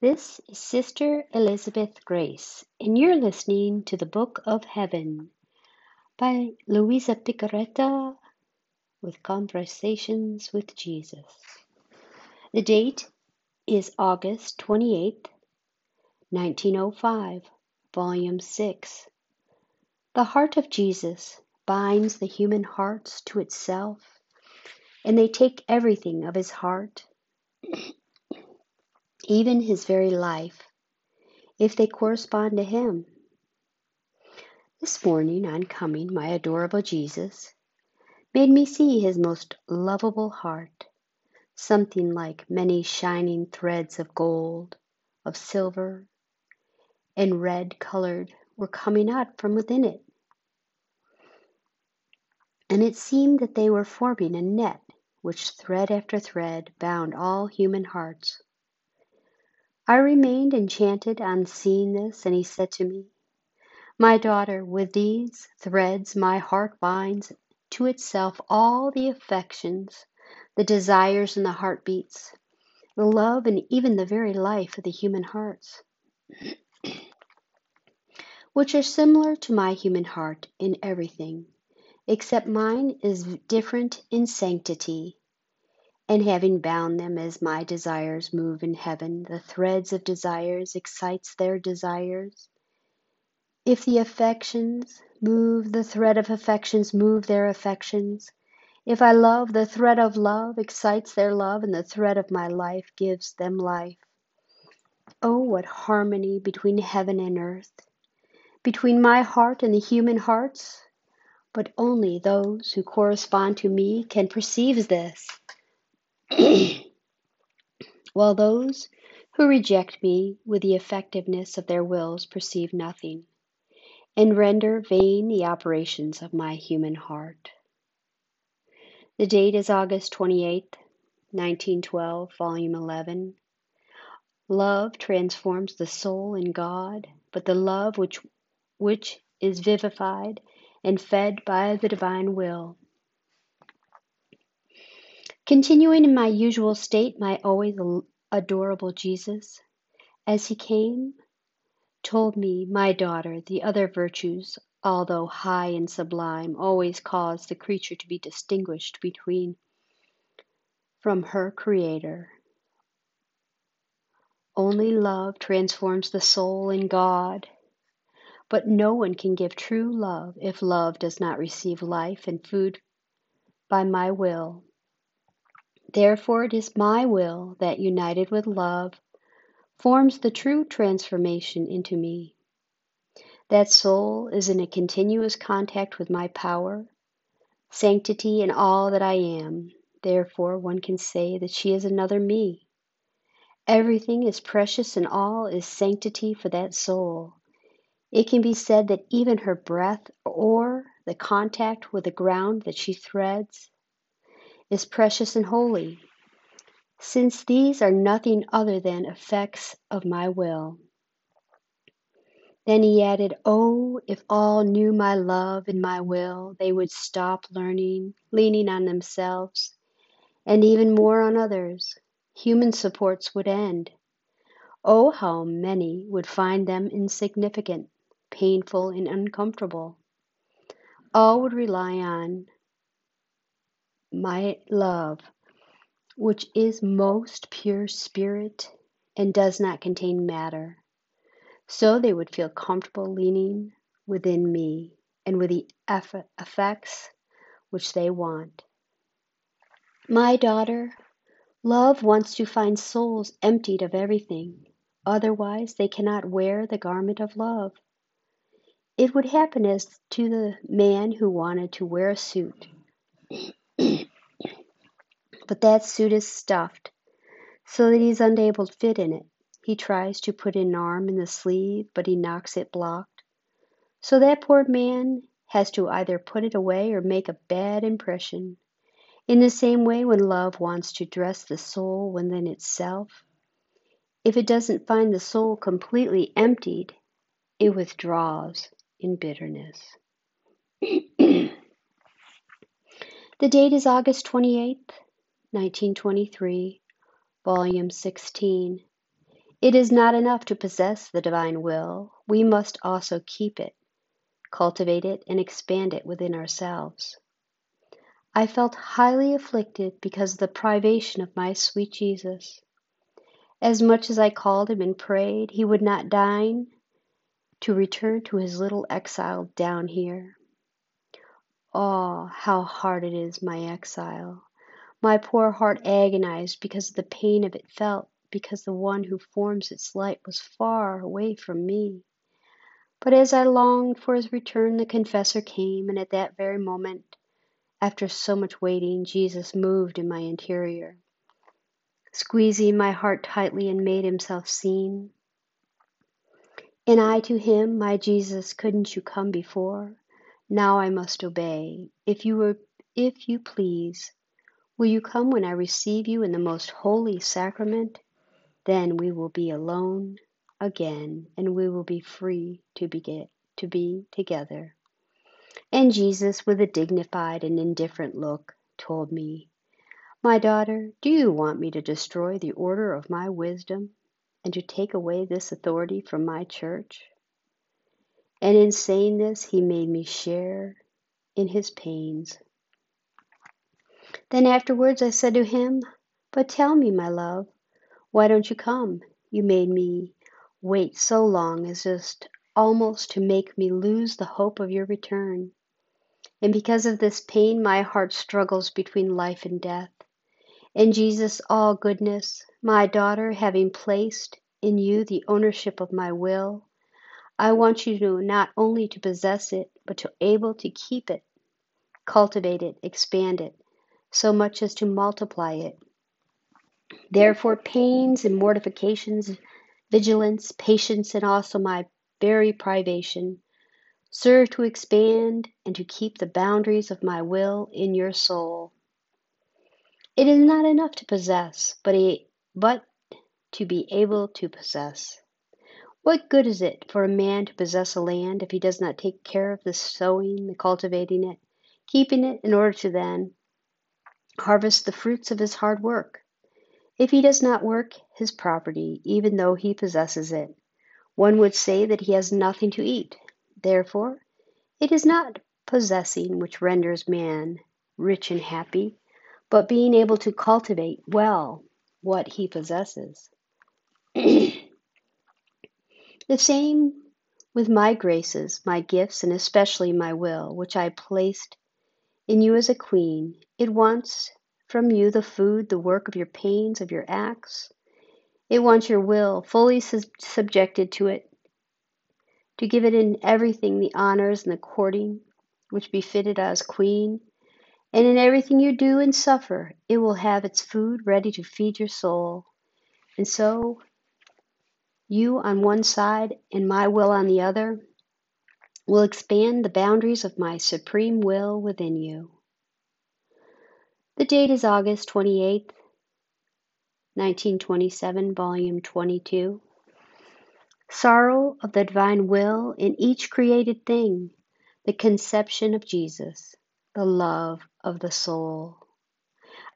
This is Sister Elizabeth Grace, and you're listening to the Book of Heaven by Luisa Piccarreta with Conversations with Jesus. The date is August 28th, 1905, Volume 6. The heart of Jesus binds the human hearts to itself, and they take everything of his heart, even his very life, if they correspond to him. This morning, on coming, my adorable Jesus made me see his most lovable heart, something like many shining threads of gold, of silver, and red colored were coming out from within it. And it seemed that they were forming a net which thread after thread bound all human hearts. I remained enchanted on seeing this, and he said to me, My daughter, with these threads my heart binds to itself all the affections, the desires, and the heartbeats, the love, and even the very life of the human hearts, which are similar to my human heart in everything, except mine is different in sanctity and having bound them as my desires move in heaven, the threads of desires excites their desires. If the affections move, the thread of affections move their affections. If I love, the thread of love excites their love, and the thread of my life gives them life. Oh, what harmony between heaven and earth, between my heart and the human hearts! But only those who correspond to me can perceive this. while those who reject me with the effectiveness of their wills perceive nothing, and render vain the operations of my human heart. The date is August 28th, 1912, Volume 11. Love transforms the soul in God, but the love which, which is vivified and fed by the divine will Continuing in my usual state, my always adorable Jesus, as he came, told me, my daughter, the other virtues, although high and sublime, always cause the creature to be distinguished between from her Creator. Only love transforms the soul in God. But no one can give true love if love does not receive life and food by my will. Therefore it is my will that, united with love, forms the true transformation into me. That soul is in a continuous contact with my power, sanctity, and all that I am. Therefore, one can say that she is another me. Everything is precious and all is sanctity for that soul. It can be said that even her breath or the contact with the ground that she threads is precious and holy, since these are nothing other than effects of my will. Then he added, Oh, if all knew my love and my will, they would stop learning, leaning on themselves, and even more on others. Human supports would end. Oh, how many would find them insignificant, painful, and uncomfortable. All would rely on my love, which is most pure spirit and does not contain matter. So they would feel comfortable leaning within me and with the effects which they want. My daughter, love wants to find souls emptied of everything, otherwise, they cannot wear the garment of love. It would happen as to the man who wanted to wear a suit but that suit is stuffed, so that he is unable to fit in it. He tries to put an arm in the sleeve, but he knocks it blocked. So that poor man has to either put it away or make a bad impression. In the same way, when love wants to dress the soul within itself, if it doesn't find the soul completely emptied, it withdraws in bitterness. the date is August 28th, 1923, Volume 16. It is not enough to possess the divine will, we must also keep it, cultivate it, and expand it within ourselves. I felt highly afflicted because of the privation of my sweet Jesus. As much as I called him and prayed, he would not deign to return to his little exile down here. Oh, how hard it is, my exile. My poor heart agonized because of the pain of it felt, because the one who forms its light was far away from me. But as I longed for his return, the confessor came, and at that very moment, after so much waiting, Jesus moved in my interior, squeezing my heart tightly and made himself seen. And I to him, my Jesus, couldn't you come before? Now I must obey. If you were, if you please, will you come when I receive you in the most holy sacrament? Then we will be alone again, and we will be free to be, to be together. And Jesus, with a dignified and indifferent look, told me, My daughter, do you want me to destroy the order of my wisdom and to take away this authority from my church? And in saying this, he made me share in his pains. Then afterwards I said to him, But tell me, my love, why don't you come? You made me wait so long as just almost to make me lose the hope of your return. And because of this pain, my heart struggles between life and death. And Jesus, all goodness, my daughter, having placed in you the ownership of my will, I want you to not only to possess it, but to able to keep it, cultivate it, expand it, so much as to multiply it. Therefore, pains and mortifications vigilance, patience, and also my very privation serve to expand and to keep the boundaries of my will in your soul. It is not enough to possess, but, a, but to be able to possess. What good is it for a man to possess a land if he does not take care of the sowing, the cultivating it, keeping it in order to then harvest the fruits of his hard work? If he does not work his property, even though he possesses it, one would say that he has nothing to eat. Therefore, it is not possessing which renders man rich and happy, but being able to cultivate well what he possesses. the same with my graces, my gifts, and especially my will, which I placed in you as a queen. It wants from you the food, the work of your pains, of your acts. It wants your will fully subjected to it, to give it in everything the honors and the courting which befitted as queen. And in everything you do and suffer, it will have its food ready to feed your soul. And so, you on one side and my will on the other will expand the boundaries of my supreme will within you. The date is August 28th, 1927, volume 22. Sorrow of the divine will in each created thing, the conception of Jesus, the love of the soul.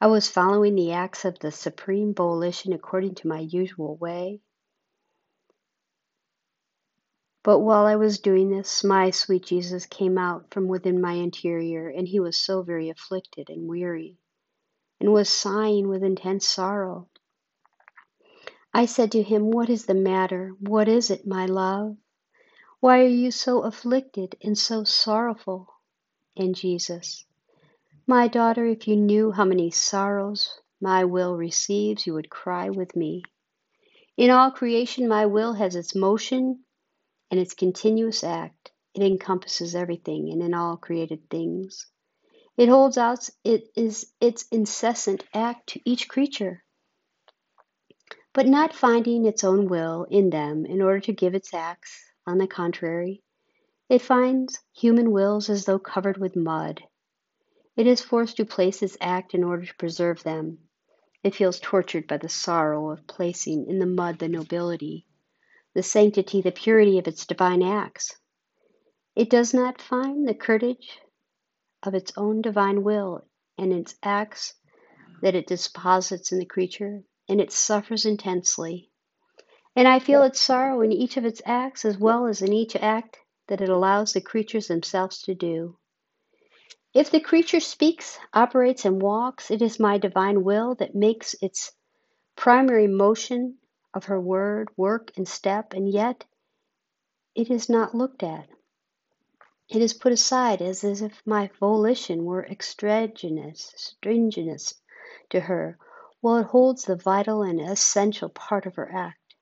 I was following the acts of the supreme volition according to my usual way. But while I was doing this, my sweet Jesus came out from within my interior, and he was so very afflicted and weary and was sighing with intense sorrow. I said to him, What is the matter? What is it, my love? Why are you so afflicted and so sorrowful? And Jesus, My daughter, if you knew how many sorrows my will receives, you would cry with me. In all creation, my will has its motion and its continuous act. It encompasses everything and in all created things. It holds out it is its incessant act to each creature, but not finding its own will in them in order to give its acts. On the contrary, it finds human wills as though covered with mud. It is forced to place its act in order to preserve them. It feels tortured by the sorrow of placing in the mud the nobility, the sanctity, the purity of its divine acts. It does not find the courage of its own divine will and its acts that it deposits in the creature, and it suffers intensely. And I feel its sorrow in each of its acts as well as in each act that it allows the creatures themselves to do. If the creature speaks, operates, and walks, it is my divine will that makes its primary motion of her word, work, and step, and yet it is not looked at. It is put aside as, as if my volition were extraneous, extraneous to her, while it holds the vital and essential part of her act.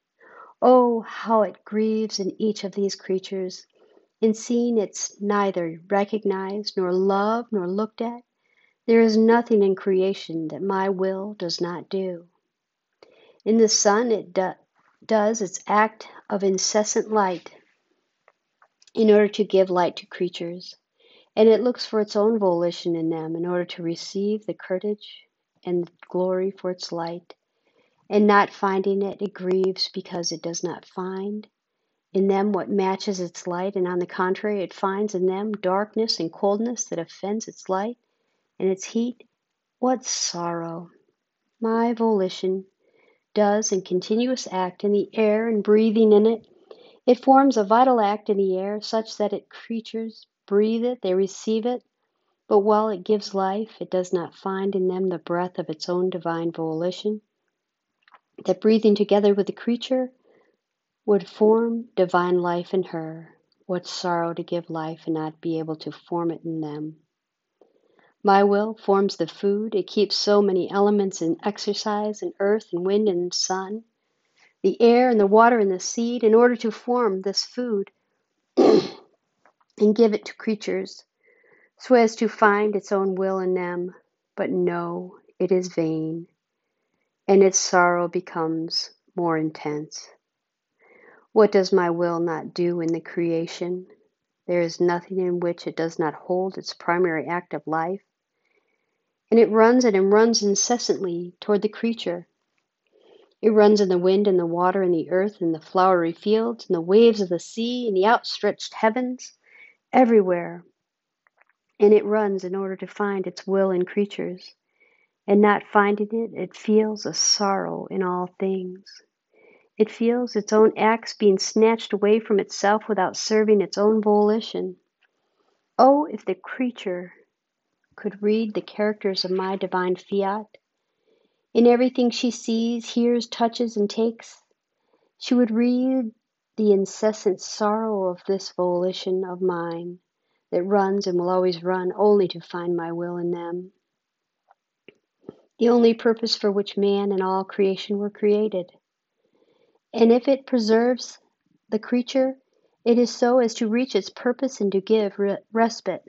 Oh, how it grieves in each of these creatures in seeing it's neither recognized nor loved nor looked at. There is nothing in creation that my will does not do. In the sun, it do, does its act of incessant light in order to give light to creatures, and it looks for its own volition in them in order to receive the courage and glory for its light. And not finding it, it grieves because it does not find in them what matches its light, and on the contrary, it finds in them darkness and coldness that offends its light and its heat. What sorrow! My volition does in continuous act in the air and breathing in it. It forms a vital act in the air, such that it creatures breathe it, they receive it, but while it gives life, it does not find in them the breath of its own divine volition. That breathing together with the creature would form divine life in her. What sorrow to give life and not be able to form it in them. My will forms the food. It keeps so many elements in exercise in earth and wind and sun, the air and the water and the seed, in order to form this food and give it to creatures, so as to find its own will in them. But no, it is vain, and its sorrow becomes more intense. What does my will not do in the creation? There is nothing in which it does not hold its primary act of life, and it runs and it runs incessantly toward the creature. It runs in the wind and the water and the earth and the flowery fields and the waves of the sea and the outstretched heavens, everywhere. And it runs in order to find its will in creatures. And not finding it, it feels a sorrow in all things. It feels its own acts being snatched away from itself without serving its own volition. Oh, if the creature could read the characters of my divine fiat, in everything she sees, hears, touches, and takes, she would read the incessant sorrow of this volition of mine that runs and will always run only to find my will in them. The only purpose for which man and all creation were created. And if it preserves the creature, it is so as to reach its purpose and to give respite.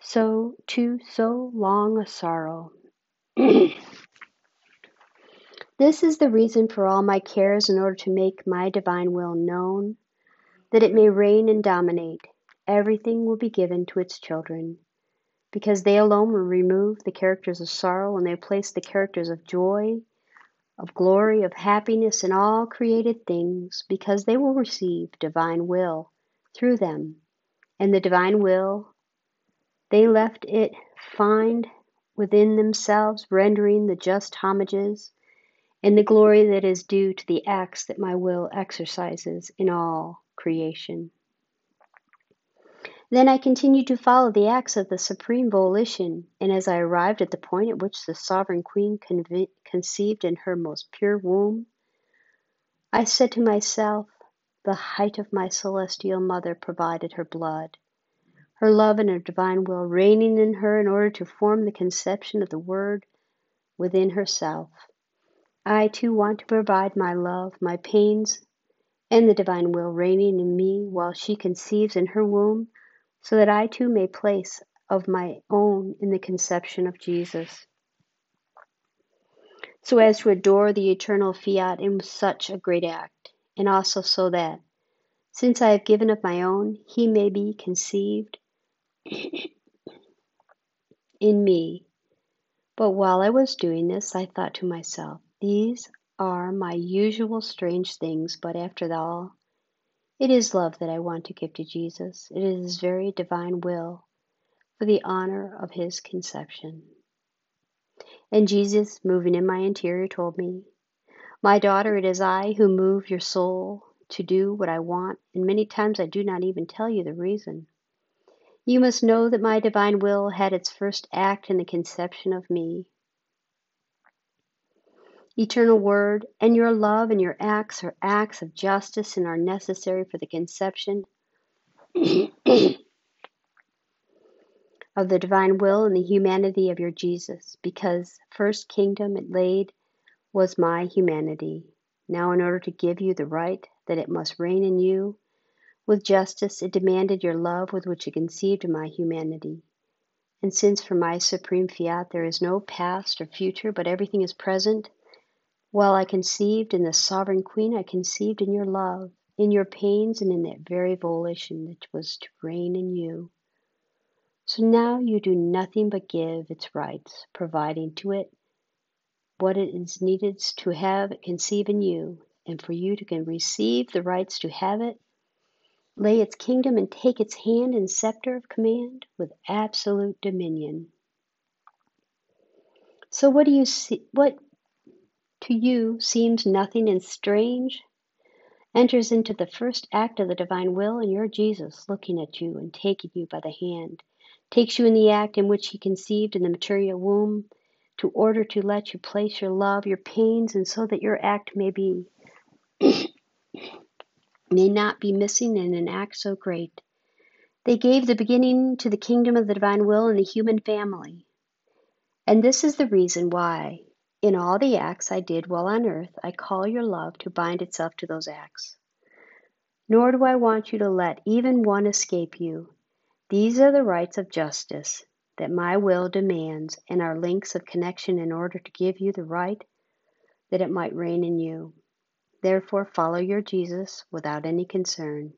So to so long a sorrow. this is the reason for all my cares in order to make my divine will known, that it may reign and dominate. Everything will be given to its children, because they alone will remove the characters of sorrow and they place the characters of joy of glory, of happiness in all created things, because they will receive divine will through them. And the divine will they left it find within themselves, rendering the just homages and the glory that is due to the acts that my will exercises in all creation. Then I continued to follow the acts of the supreme volition, and as I arrived at the point at which the sovereign queen conceived in her most pure womb, I said to myself, The height of my celestial mother provided her blood, her love and her divine will reigning in her in order to form the conception of the Word within herself. I too want to provide my love, my pains, and the divine will reigning in me while she conceives in her womb so that I too may place of my own in the conception of Jesus, so as to adore the eternal fiat in such a great act, and also so that, since I have given of my own, he may be conceived in me. But while I was doing this, I thought to myself, these are my usual strange things, but after all, it is love that I want to give to Jesus. It is His very divine will for the honor of His conception. And Jesus, moving in my interior, told me, My daughter, it is I who move your soul to do what I want, and many times I do not even tell you the reason. You must know that my divine will had its first act in the conception of me. Eternal Word, and your love and your acts are acts of justice and are necessary for the conception of the divine will and the humanity of your Jesus, because first kingdom it laid was my humanity. Now, in order to give you the right that it must reign in you, with justice it demanded your love with which it conceived my humanity. And since for my supreme fiat there is no past or future, but everything is present, while I conceived in the sovereign queen, I conceived in your love, in your pains, and in that very volition that was to reign in you. So now you do nothing but give its rights, providing to it what it is needed to have it conceive in you, and for you to receive the rights to have it, lay its kingdom and take its hand and scepter of command with absolute dominion. So what do you see what to you seems nothing and strange enters into the first act of the divine will and your Jesus looking at you and taking you by the hand takes you in the act in which he conceived in the material womb to order to let you place your love, your pains, and so that your act may be may not be missing in an act so great. They gave the beginning to the kingdom of the divine will in the human family. And this is the reason why, in all the acts I did while on earth, I call your love to bind itself to those acts. Nor do I want you to let even one escape you. These are the rights of justice, that my will demands and are links of connection in order to give you the right that it might reign in you. Therefore, follow your Jesus without any concern.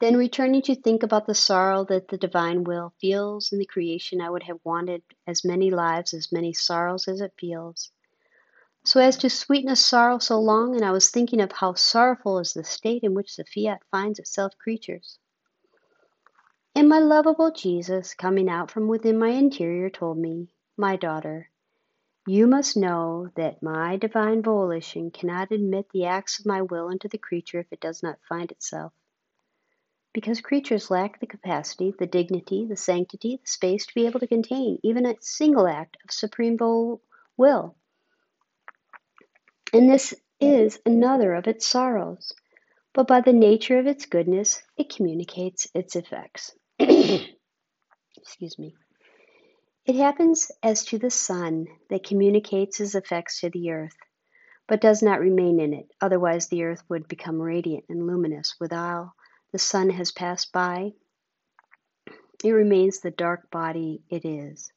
Then, returning to think about the sorrow that the divine will feels in the creation, I would have wanted as many lives, as many sorrows as it feels, so as to sweeten a sorrow so long, and I was thinking of how sorrowful is the state in which the fiat finds itself creatures. And my lovable Jesus, coming out from within my interior, told me, My daughter, you must know that my divine volition cannot admit the acts of my will into the creature if it does not find itself. Because creatures lack the capacity, the dignity, the sanctity, the space to be able to contain even a single act of supreme will. And this is another of its sorrows. But by the nature of its goodness, it communicates its effects. Excuse me. It happens as to the sun that communicates his effects to the earth, but does not remain in it, otherwise the earth would become radiant and luminous. Without the sun has passed by, it remains the dark body it is.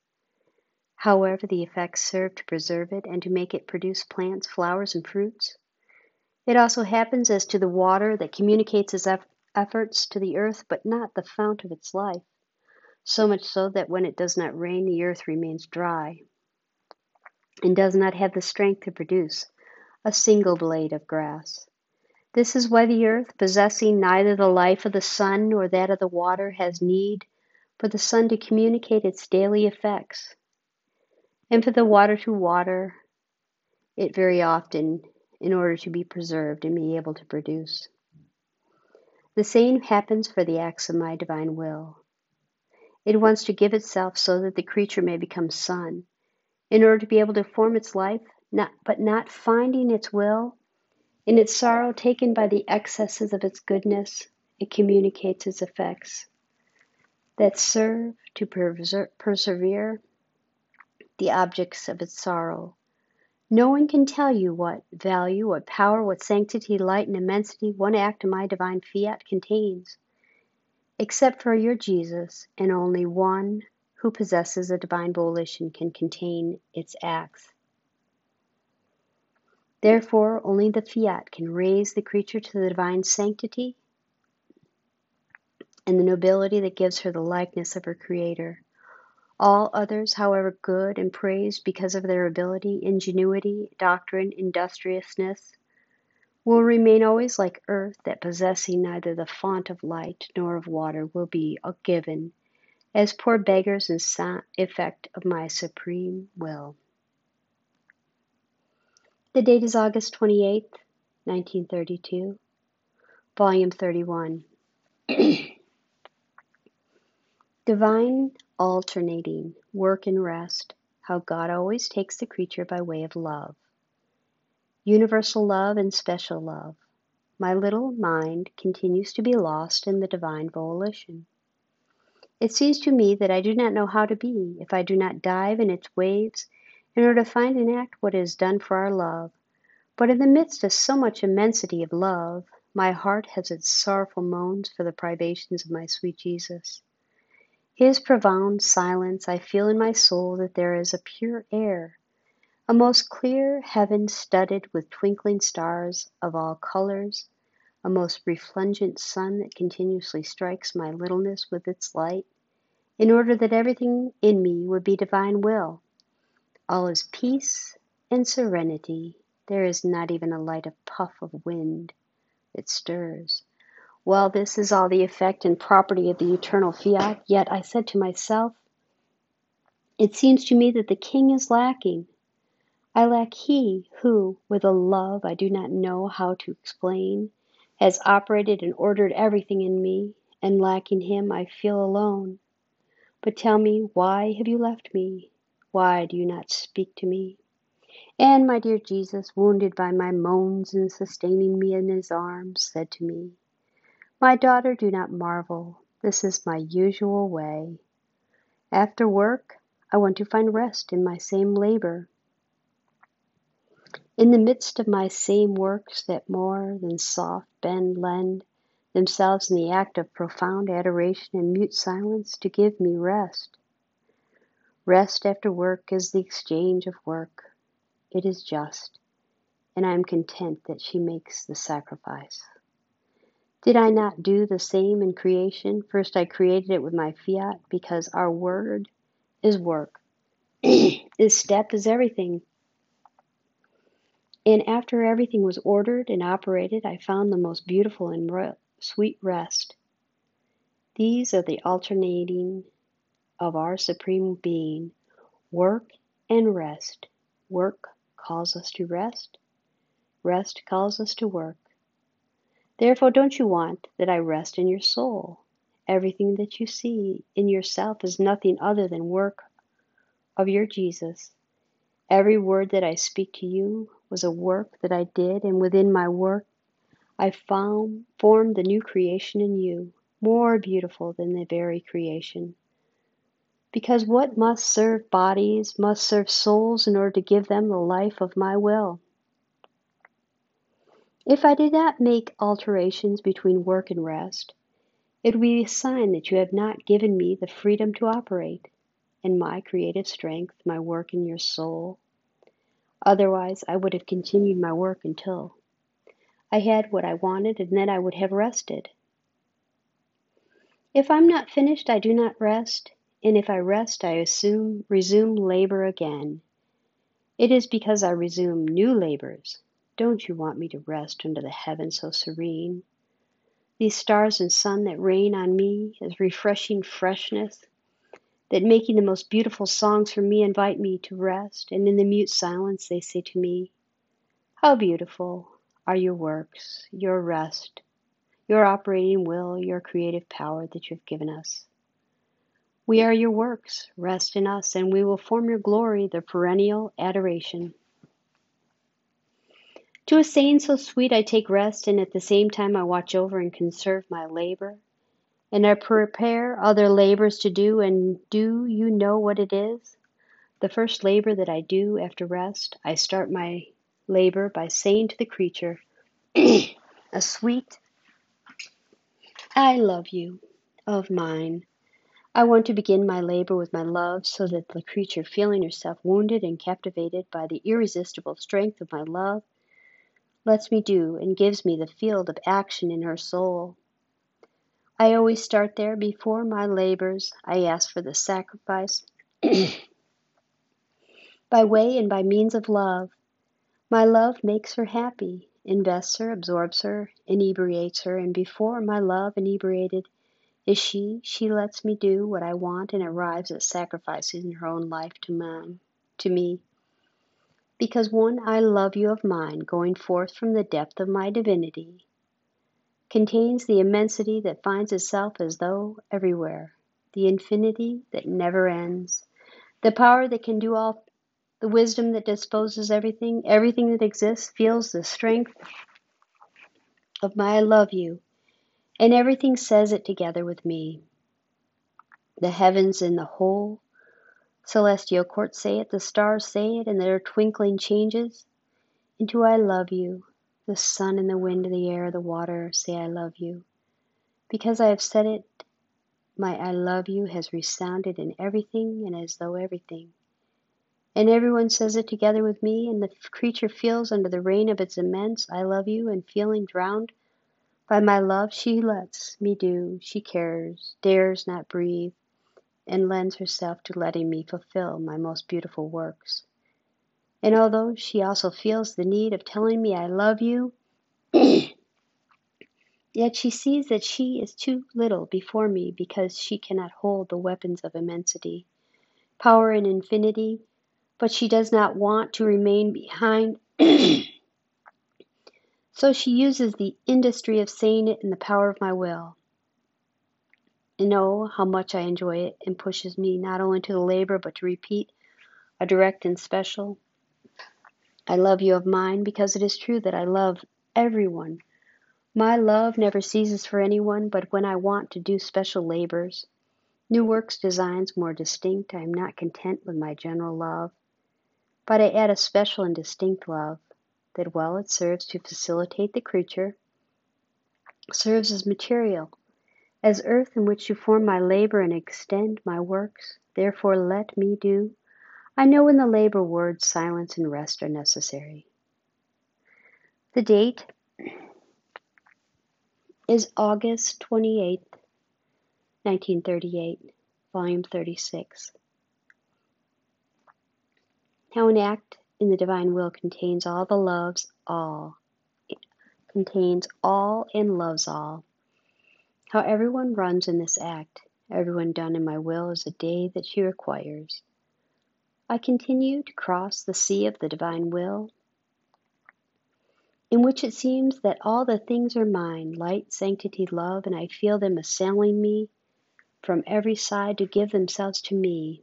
However, the effects serve to preserve it and to make it produce plants, flowers, and fruits. It also happens as to the water that communicates its efforts to the earth, but not the fount of its life, so much so that when it does not rain, the earth remains dry and does not have the strength to produce a single blade of grass. This is why the earth, possessing neither the life of the sun nor that of the water, has need for the sun to communicate its daily effects, and for the water to water it very often in order to be preserved and be able to produce. The same happens for the acts of my divine will. It wants to give itself so that the creature may become son. in order to be able to form its life, not, but not finding its will. In its sorrow, taken by the excesses of its goodness, it communicates its effects that serve to persevere the objects of its sorrow no one can tell you what value, what power, what sanctity, light, and immensity one act of my divine fiat contains, except for your Jesus, and only one who possesses a divine volition can contain its acts. Therefore, only the fiat can raise the creature to the divine sanctity and the nobility that gives her the likeness of her Creator. All others, however good and praised because of their ability, ingenuity, doctrine, industriousness, will remain always like earth that possessing neither the fount of light nor of water will be given as poor beggars in effect of my supreme will. The date is August 28, 1932, Volume 31. Divine alternating work and rest, how God always takes the creature by way of love. Universal love and special love. My little mind continues to be lost in the divine volition. It seems to me that I do not know how to be if I do not dive in its waves in order to find and act what is done for our love. But in the midst of so much immensity of love, my heart has its sorrowful moans for the privations of my sweet Jesus. His profound silence, I feel in my soul that there is a pure air, a most clear heaven studded with twinkling stars of all colors, a most refulgent sun that continuously strikes my littleness with its light, in order that everything in me would be divine will. All is peace and serenity. There is not even a light of puff of wind that stirs. While this is all the effect and property of the eternal fiat, yet I said to myself, it seems to me that the king is lacking. I lack he who, with a love I do not know how to explain, has operated and ordered everything in me, and lacking him I feel alone. But tell me, why have you left me? Why do you not speak to me? And my dear Jesus, wounded by my moans and sustaining me in his arms, said to me, my daughter, do not marvel. This is my usual way. After work, I want to find rest in my same labor. In the midst of my same works that more than soft bend lend themselves in the act of profound adoration and mute silence to give me rest. Rest after work is the exchange of work. It is just, and I am content that she makes the sacrifice. Did I not do the same in creation? First, I created it with my fiat because our word is work. This step is everything. And after everything was ordered and operated, I found the most beautiful and sweet rest. These are the alternating of our Supreme Being work and rest. Work calls us to rest, rest calls us to work. Therefore, don't you want that I rest in your soul? Everything that you see in yourself is nothing other than work of your Jesus. Every word that I speak to you was a work that I did, and within my work I found formed the new creation in you, more beautiful than the very creation. Because what must serve bodies must serve souls in order to give them the life of my will. If I did not make alterations between work and rest, it would be a sign that you have not given me the freedom to operate, in my creative strength, my work in your soul. Otherwise, I would have continued my work until I had what I wanted, and then I would have rested. If I'm not finished, I do not rest, and if I rest, I assume, resume labor again. It is because I resume new labors don't you want me to rest under the heaven so serene? These stars and sun that rain on me as refreshing freshness, that making the most beautiful songs for me invite me to rest, and in the mute silence they say to me, How beautiful are your works, your rest, your operating will, your creative power that you have given us. We are your works, rest in us, and we will form your glory, the perennial adoration. To a saying so sweet I take rest, and at the same time I watch over and conserve my labor. And I prepare other labors to do, and do you know what it is? The first labor that I do after rest, I start my labor by saying to the creature, a sweet, I love you, of mine. I want to begin my labor with my love so that the creature, feeling herself wounded and captivated by the irresistible strength of my love, lets me do and gives me the field of action in her soul. I always start there before my labors. I ask for the sacrifice by way and by means of love. My love makes her happy, invests her, absorbs her, inebriates her, and before my love inebriated is she, she lets me do what I want and arrives at sacrificing her own life to mine, to me. Because one I love you of mine, going forth from the depth of my divinity, contains the immensity that finds itself as though everywhere, the infinity that never ends, the power that can do all, the wisdom that disposes everything, everything that exists feels the strength of my I love you, and everything says it together with me. The heavens and the whole celestial court say it, the stars say it, and their twinkling changes into I love you. The sun and the wind, and the air, and the water say I love you. Because I have said it, my I love you has resounded in everything and as though everything. And everyone says it together with me, and the creature feels under the rain of its immense I love you, and feeling drowned by my love, she lets me do, she cares, dares not breathe, and lends herself to letting me fulfill my most beautiful works. And although she also feels the need of telling me I love you, yet she sees that she is too little before me because she cannot hold the weapons of immensity, power, and infinity, but she does not want to remain behind. so she uses the industry of saying it in the power of my will. And know how much I enjoy it and pushes me not only to the labor but to repeat a direct and special I love you of mine because it is true that I love everyone. My love never ceases for anyone, but when I want to do special labors, new works, designs more distinct, I am not content with my general love, but I add a special and distinct love that while it serves to facilitate the creature, serves as material, as earth in which to form my labor and extend my works. Therefore let me do I know in the labor words silence and rest are necessary. The date is August 28, 1938, volume 36. How an act in the divine will contains all the loves all, It contains all and loves all. How everyone runs in this act, everyone done in my will is a day that she requires. I continue to cross the sea of the divine will, in which it seems that all the things are mine light, sanctity, love, and I feel them assailing me from every side to give themselves to me.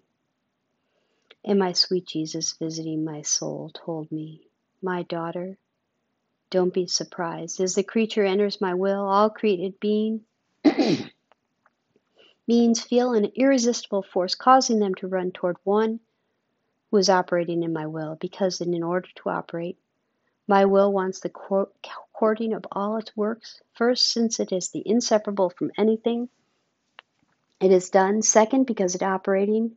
And my sweet Jesus visiting my soul told me, My daughter, don't be surprised. As the creature enters my will, all created being means feel an irresistible force causing them to run toward one is operating in my will, because in order to operate, my will wants the courting of all its works. First, since it is the inseparable from anything it is done. Second, because it operating,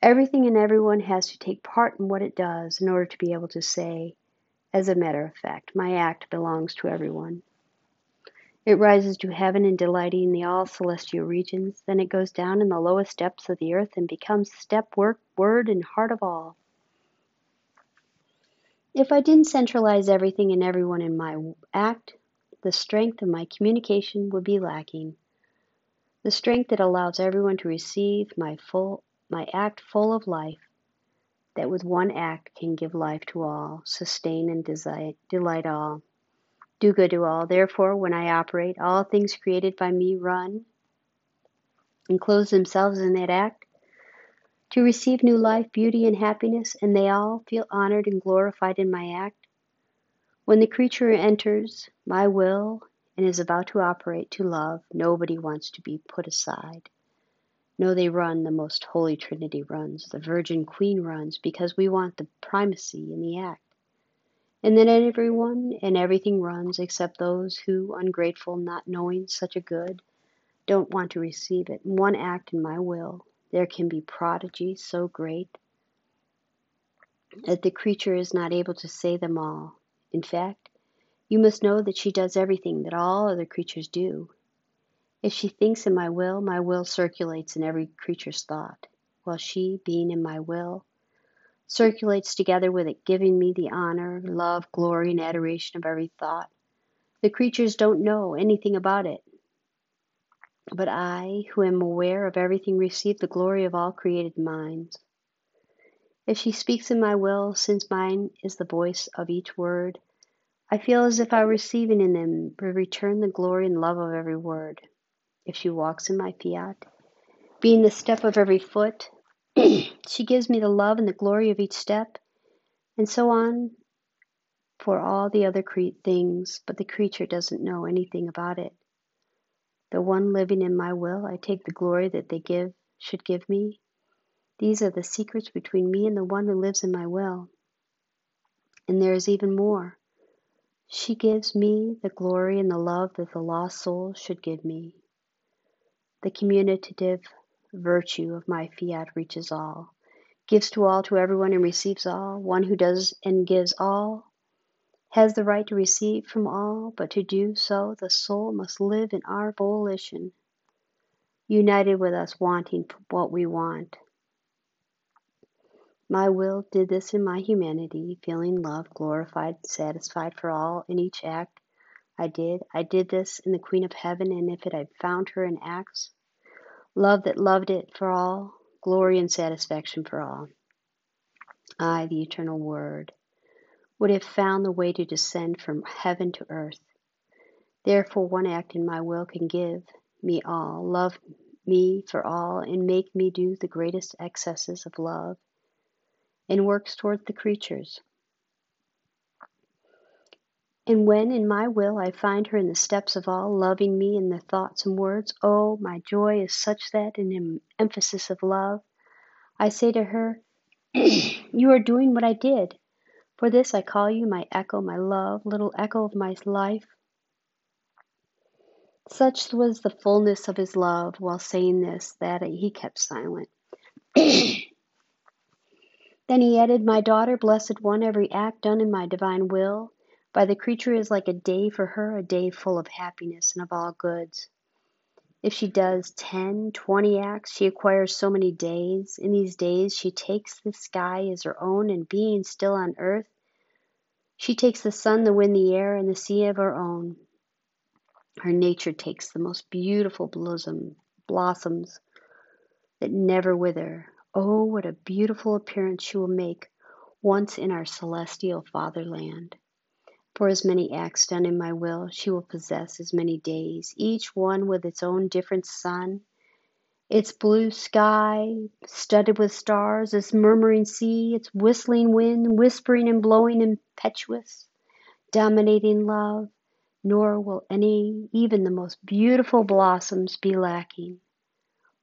everything and everyone has to take part in what it does in order to be able to say, as a matter of fact, my act belongs to everyone. It rises to heaven in delighting the all celestial regions. Then it goes down in the lowest depths of the earth and becomes step, work, word, and heart of all. If I didn't centralize everything and everyone in my act, the strength of my communication would be lacking. The strength that allows everyone to receive my full my act full of life, that with one act can give life to all, sustain and delight all do good to all. Therefore, when I operate, all things created by me run and close themselves in that act to receive new life, beauty, and happiness, and they all feel honored and glorified in my act. When the creature enters my will and is about to operate to love, nobody wants to be put aside. No, they run, the most holy Trinity runs, the Virgin Queen runs, because we want the primacy in the act. And then everyone and everything runs except those who, ungrateful, not knowing such a good, don't want to receive it. One act in my will, there can be prodigy so great that the creature is not able to say them all. In fact, you must know that she does everything that all other creatures do. If she thinks in my will, my will circulates in every creature's thought, while she, being in my will, circulates together with it, giving me the honor, love, glory, and adoration of every thought. The creatures don't know anything about it. But I, who am aware of everything, receive the glory of all created minds. If she speaks in my will, since mine is the voice of each word, I feel as if I were receiving in them return the glory and love of every word. If she walks in my fiat, being the step of every foot, she gives me the love and the glory of each step, and so on for all the other cre- things, but the creature doesn't know anything about it. The one living in my will, I take the glory that they give should give me. These are the secrets between me and the one who lives in my will. And there is even more. She gives me the glory and the love that the lost soul should give me. The communicative virtue of my fiat reaches all, gives to all, to everyone, and receives all. One who does and gives all has the right to receive from all, but to do so the soul must live in our volition, united with us wanting what we want. My will did this in my humanity, feeling love, glorified, satisfied for all in each act I did. I did this in the Queen of Heaven, and if it had found her in acts, love that loved it for all, glory and satisfaction for all. I, the eternal Word, would have found the way to descend from heaven to earth. Therefore, one act in my will can give me all, love me for all, and make me do the greatest excesses of love, and works towards the creatures. And when in my will I find her in the steps of all, loving me in their thoughts and words, oh, my joy is such that, in an emphasis of love, I say to her, You are doing what I did. For this I call you my echo, my love, little echo of my life. Such was the fullness of his love while saying this that he kept silent. then he added, My daughter, blessed one, every act done in my divine will by the creature is like a day for her, a day full of happiness and of all goods. If she does ten, twenty acts, she acquires so many days. In these days, she takes the sky as her own, and being still on earth, she takes the sun, the wind, the air, and the sea of her own. Her nature takes the most beautiful blossom, blossoms that never wither. Oh, what a beautiful appearance she will make once in our celestial fatherland. For as many acts done in my will, she will possess as many days, each one with its own different sun, its blue sky studded with stars, its murmuring sea, its whistling wind, whispering and blowing impetuous, dominating love, nor will any, even the most beautiful blossoms, be lacking,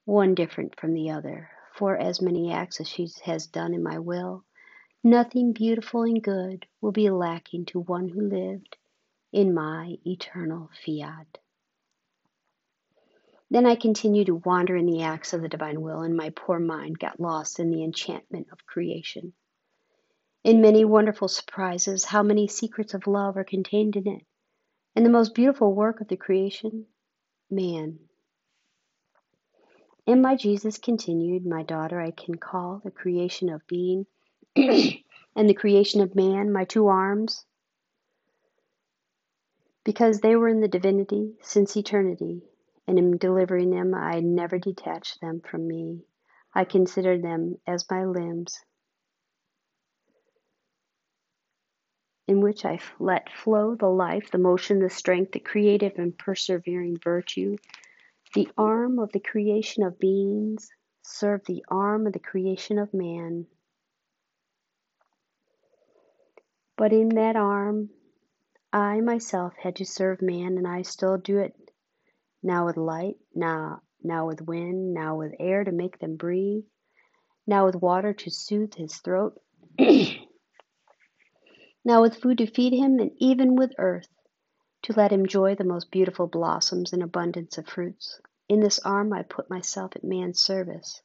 one different from the other. For as many acts as she has done in my will, nothing beautiful and good will be lacking to one who lived in my eternal fiat. Then I continued to wander in the acts of the divine will, and my poor mind got lost in the enchantment of creation. In many wonderful surprises, how many secrets of love are contained in it, and the most beautiful work of the creation, man. And my Jesus continued, My daughter, I can call the creation of being and the creation of man my two arms, because they were in the divinity since eternity, and in delivering them, I never detached them from me. I considered them as my limbs, in which I let flow the life, the motion, the strength, the creative and persevering virtue. The arm of the creation of beings served the arm of the creation of man. But in that arm, I myself had to serve man, and I still do it now with light, now, now with wind, now with air to make them breathe, now with water to soothe his throat, now with food to feed him, and even with earth to let him enjoy the most beautiful blossoms and abundance of fruits. In this arm I put myself at man's service.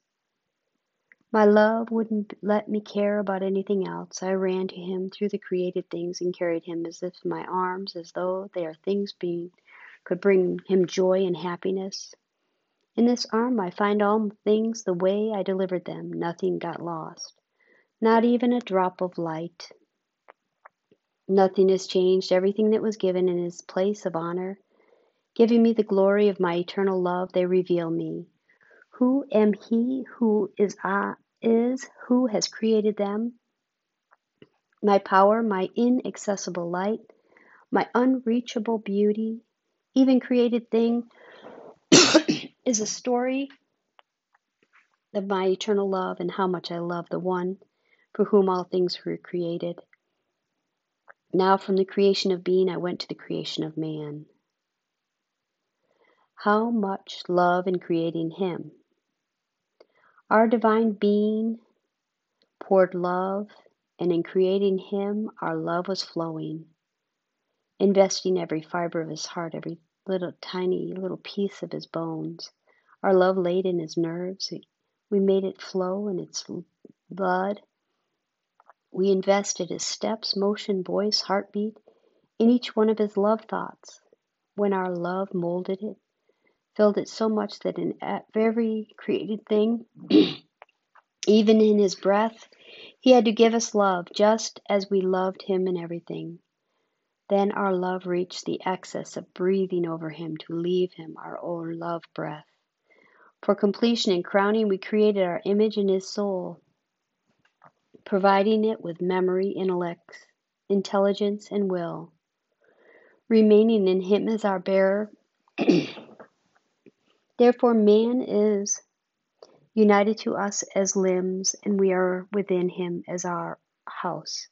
My love wouldn't let me care about anything else. I ran to him through the created things and carried him as if my arms, as though they are things being could bring him joy and happiness. In this arm I find all things the way I delivered them. Nothing got lost, not even a drop of light. Nothing has changed. Everything that was given in its place of honor, giving me the glory of my eternal love, they reveal me. Who am he? Who is I? is, who has created them? My power, my inaccessible light, my unreachable beauty, even created thing is a story of my eternal love and how much I love the one for whom all things were created. Now, from the creation of being, I went to the creation of man. How much love in creating him. Our divine being poured love, and in creating him, our love was flowing, investing every fiber of his heart, every little tiny little piece of his bones. Our love laid in his nerves. We made it flow in its blood. We invested his steps, motion, voice, heartbeat in each one of his love thoughts. When our love molded it, filled it so much that in every created thing, even in his breath, he had to give us love just as we loved him in everything. Then our love reached the excess of breathing over him to leave him our own love breath. For completion and crowning, we created our image in his soul, providing it with memory, intellect, intelligence, and will. Remaining in him as our bearer. Therefore, man is united to us as limbs, and we are within him as our house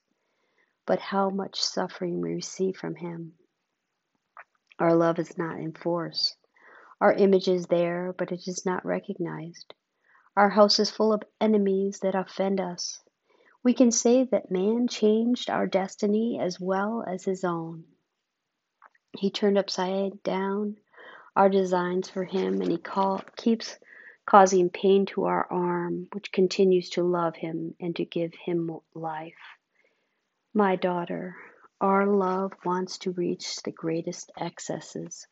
but how much suffering we receive from Him. Our love is not in force. Our image is there, but it is not recognized. Our house is full of enemies that offend us. We can say that man changed our destiny as well as his own. He turned upside down our designs for him, and he call, keeps causing pain to our arm, which continues to love him and to give him life. My daughter, our love wants to reach the greatest excesses.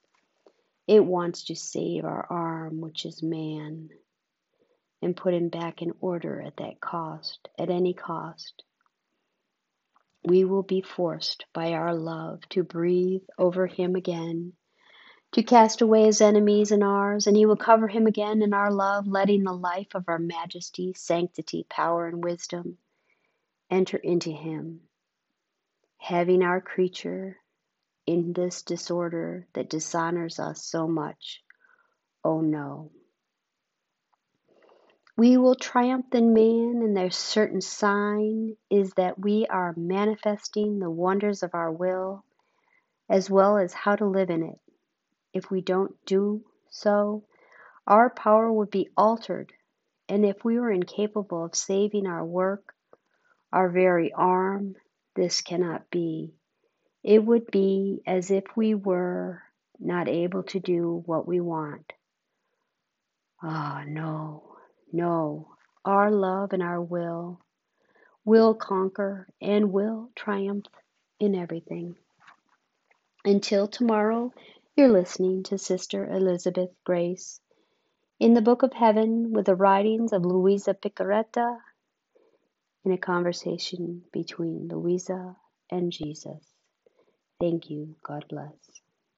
It wants to save our arm, which is man, and put him back in order at that cost, at any cost. We will be forced by our love to breathe over him again, to cast away his enemies and ours, and he will cover him again in our love, letting the life of our majesty, sanctity, power, and wisdom enter into him having our creature in this disorder that dishonors us so much. Oh no. We will triumph in man, and their certain sign is that we are manifesting the wonders of our will as well as how to live in it. If we don't do so, our power would be altered, and if we were incapable of saving our work, our very arm, this cannot be. It would be as if we were not able to do what we want. Ah, no, no. Our love and our will will conquer and will triumph in everything. Until tomorrow, you're listening to Sister Elizabeth Grace in the Book of Heaven with the writings of Luisa Piccarreta in a conversation between Luisa and Jesus. Thank you. God bless.